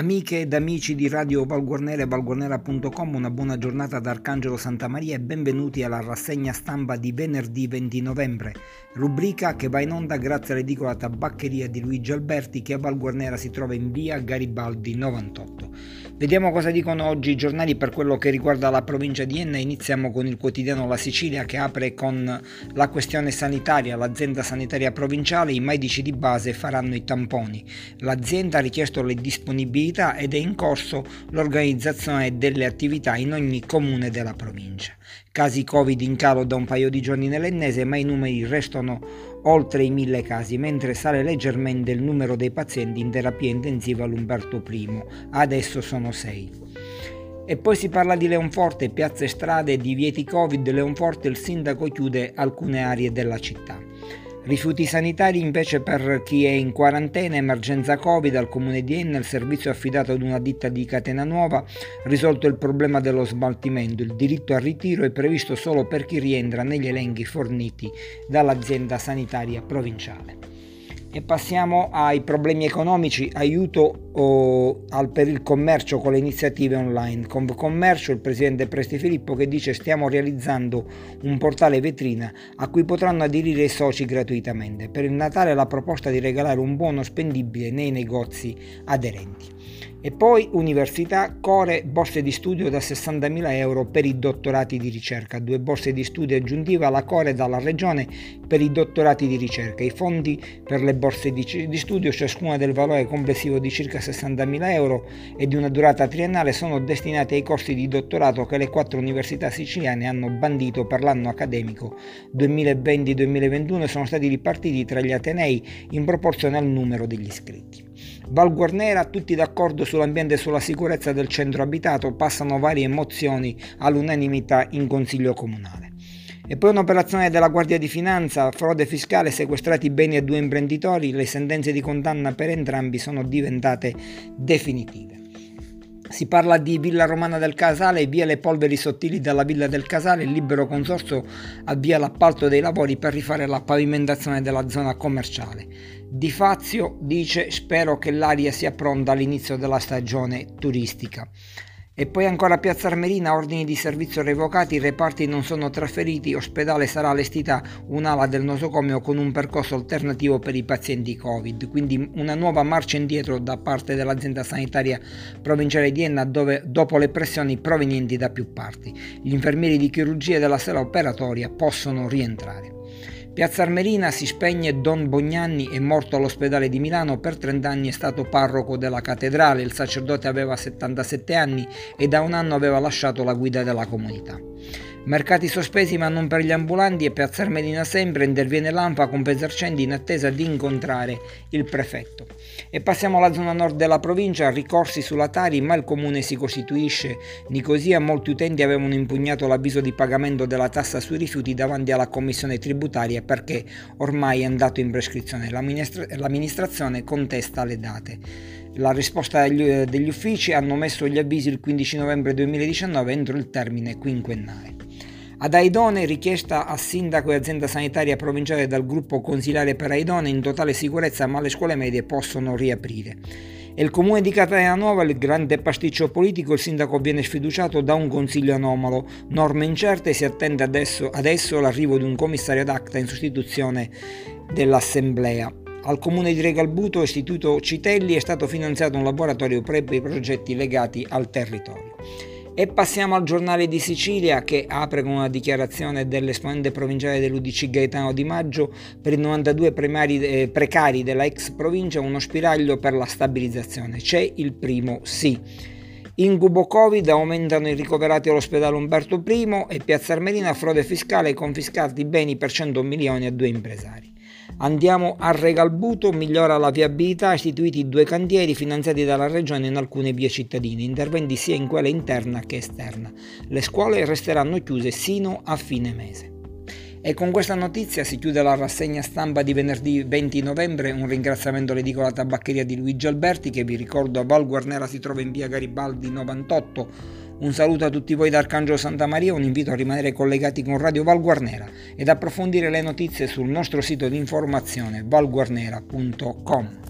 Amiche ed amici di Radio Valguarnera e valguarnera.com, una buona giornata da Arcangelo Santa Maria e benvenuti alla rassegna stampa di venerdì 20 novembre, rubrica che va in onda grazie all'edicola tabaccheria di Luigi Alberti che a Valguarnera si trova in via Garibaldi 98. Vediamo cosa dicono oggi i giornali per quello che riguarda la provincia di Enna. Iniziamo con il quotidiano La Sicilia che apre con la questione sanitaria. L'azienda sanitaria provinciale, i medici di base faranno i tamponi. L'azienda ha richiesto le disponibilità ed è in corso l'organizzazione delle attività in ogni comune della provincia. Casi Covid in calo da un paio di giorni nell'ennese, ma i numeri restano oltre i mille casi, mentre sale leggermente il numero dei pazienti in terapia intensiva all'Umberto I, adesso sono sei. E poi si parla di Leonforte, piazze strade, divieti Covid, Leonforte il sindaco chiude alcune aree della città. Rifiuti sanitari invece per chi è in quarantena, emergenza Covid al comune di Enna, il servizio affidato ad una ditta di Catena Nuova, risolto il problema dello smaltimento. Il diritto al ritiro è previsto solo per chi rientra negli elenchi forniti dall'azienda sanitaria provinciale. E passiamo ai problemi economici, aiuto oh, al, per il commercio con le iniziative online. Con commercio il presidente Presti Filippo che dice stiamo realizzando un portale vetrina a cui potranno aderire i soci gratuitamente. Per il Natale la proposta di regalare un buono spendibile nei negozi aderenti. E poi università, core, borse di studio da 60.000 euro per i dottorati di ricerca, due borse di studio aggiuntive alla core dalla regione per i dottorati di ricerca. I fondi per le borse di, di studio, ciascuna del valore complessivo di circa 60.000 euro e di una durata triennale, sono destinati ai corsi di dottorato che le quattro università siciliane hanno bandito per l'anno accademico 2020-2021 e sono stati ripartiti tra gli Atenei in proporzione al numero degli iscritti. Val Guarnera, tutti d'accordo sull'ambiente e sulla sicurezza del centro abitato, passano varie mozioni all'unanimità in Consiglio Comunale. E poi un'operazione della Guardia di Finanza, frode fiscale, sequestrati beni a due imprenditori, le sentenze di condanna per entrambi sono diventate definitive. Si parla di Villa Romana del Casale, via le polveri sottili dalla Villa del Casale, il libero consorzio avvia l'appalto dei lavori per rifare la pavimentazione della zona commerciale. Di Fazio dice spero che l'aria sia pronta all'inizio della stagione turistica. E poi ancora Piazza Armerina, ordini di servizio revocati, reparti non sono trasferiti, ospedale sarà allestita un'ala del nosocomio con un percorso alternativo per i pazienti Covid, quindi una nuova marcia indietro da parte dell'azienda sanitaria provinciale di Enna dove dopo le pressioni provenienti da più parti, gli infermieri di chirurgia della sala operatoria possono rientrare. Piazza Armerina si spegne Don Bognanni, è morto all'ospedale di Milano, per 30 anni è stato parroco della cattedrale, il sacerdote aveva 77 anni e da un anno aveva lasciato la guida della comunità. Mercati sospesi ma non per gli ambulanti e Piazza Armerina sempre interviene l'ANFA con Pesarcendi in attesa di incontrare il prefetto. E passiamo alla zona nord della provincia, ricorsi sulla Tari ma il comune si costituisce. Nicosia molti utenti avevano impugnato l'avviso di pagamento della tassa sui rifiuti davanti alla commissione tributaria perché ormai è andato in prescrizione. L'amministra- l'amministrazione contesta le date. La risposta degli, degli uffici hanno messo gli avvisi il 15 novembre 2019 entro il termine quinquennale. Ad Aidone richiesta a sindaco e azienda sanitaria provinciale dal gruppo consilare per Aidone in totale sicurezza ma le scuole medie possono riaprire. E il comune di Catania Nuova, il grande pasticcio politico, il sindaco viene sfiduciato da un consiglio anomalo, norme incerte si attende adesso, adesso l'arrivo di un commissario d'acta in sostituzione dell'assemblea. Al comune di Regalbuto, istituto Citelli, è stato finanziato un laboratorio per i progetti legati al territorio. E passiamo al giornale di Sicilia che apre con una dichiarazione dell'esponente provinciale dell'UDC Gaetano Di Maggio per i 92 primari, eh, precari della ex provincia uno spiraglio per la stabilizzazione. C'è il primo sì. Incubo Covid aumentano i ricoverati all'ospedale Umberto I e Piazza Armerina frode fiscale confiscati beni per 100 milioni a due impresari. Andiamo a Regalbuto, migliora la viabilità, istituiti due cantieri finanziati dalla regione in alcune vie cittadine, interventi sia in quella interna che esterna. Le scuole resteranno chiuse sino a fine mese. E con questa notizia si chiude la rassegna stampa di venerdì 20 novembre. Un ringraziamento all'edicola tabaccheria di Luigi Alberti che vi ricordo a Val Guarnera si trova in via Garibaldi 98 un saluto a tutti voi da Arcangelo Santa Maria, un invito a rimanere collegati con Radio Val Guarnera ed approfondire le notizie sul nostro sito di informazione valguarnera.com.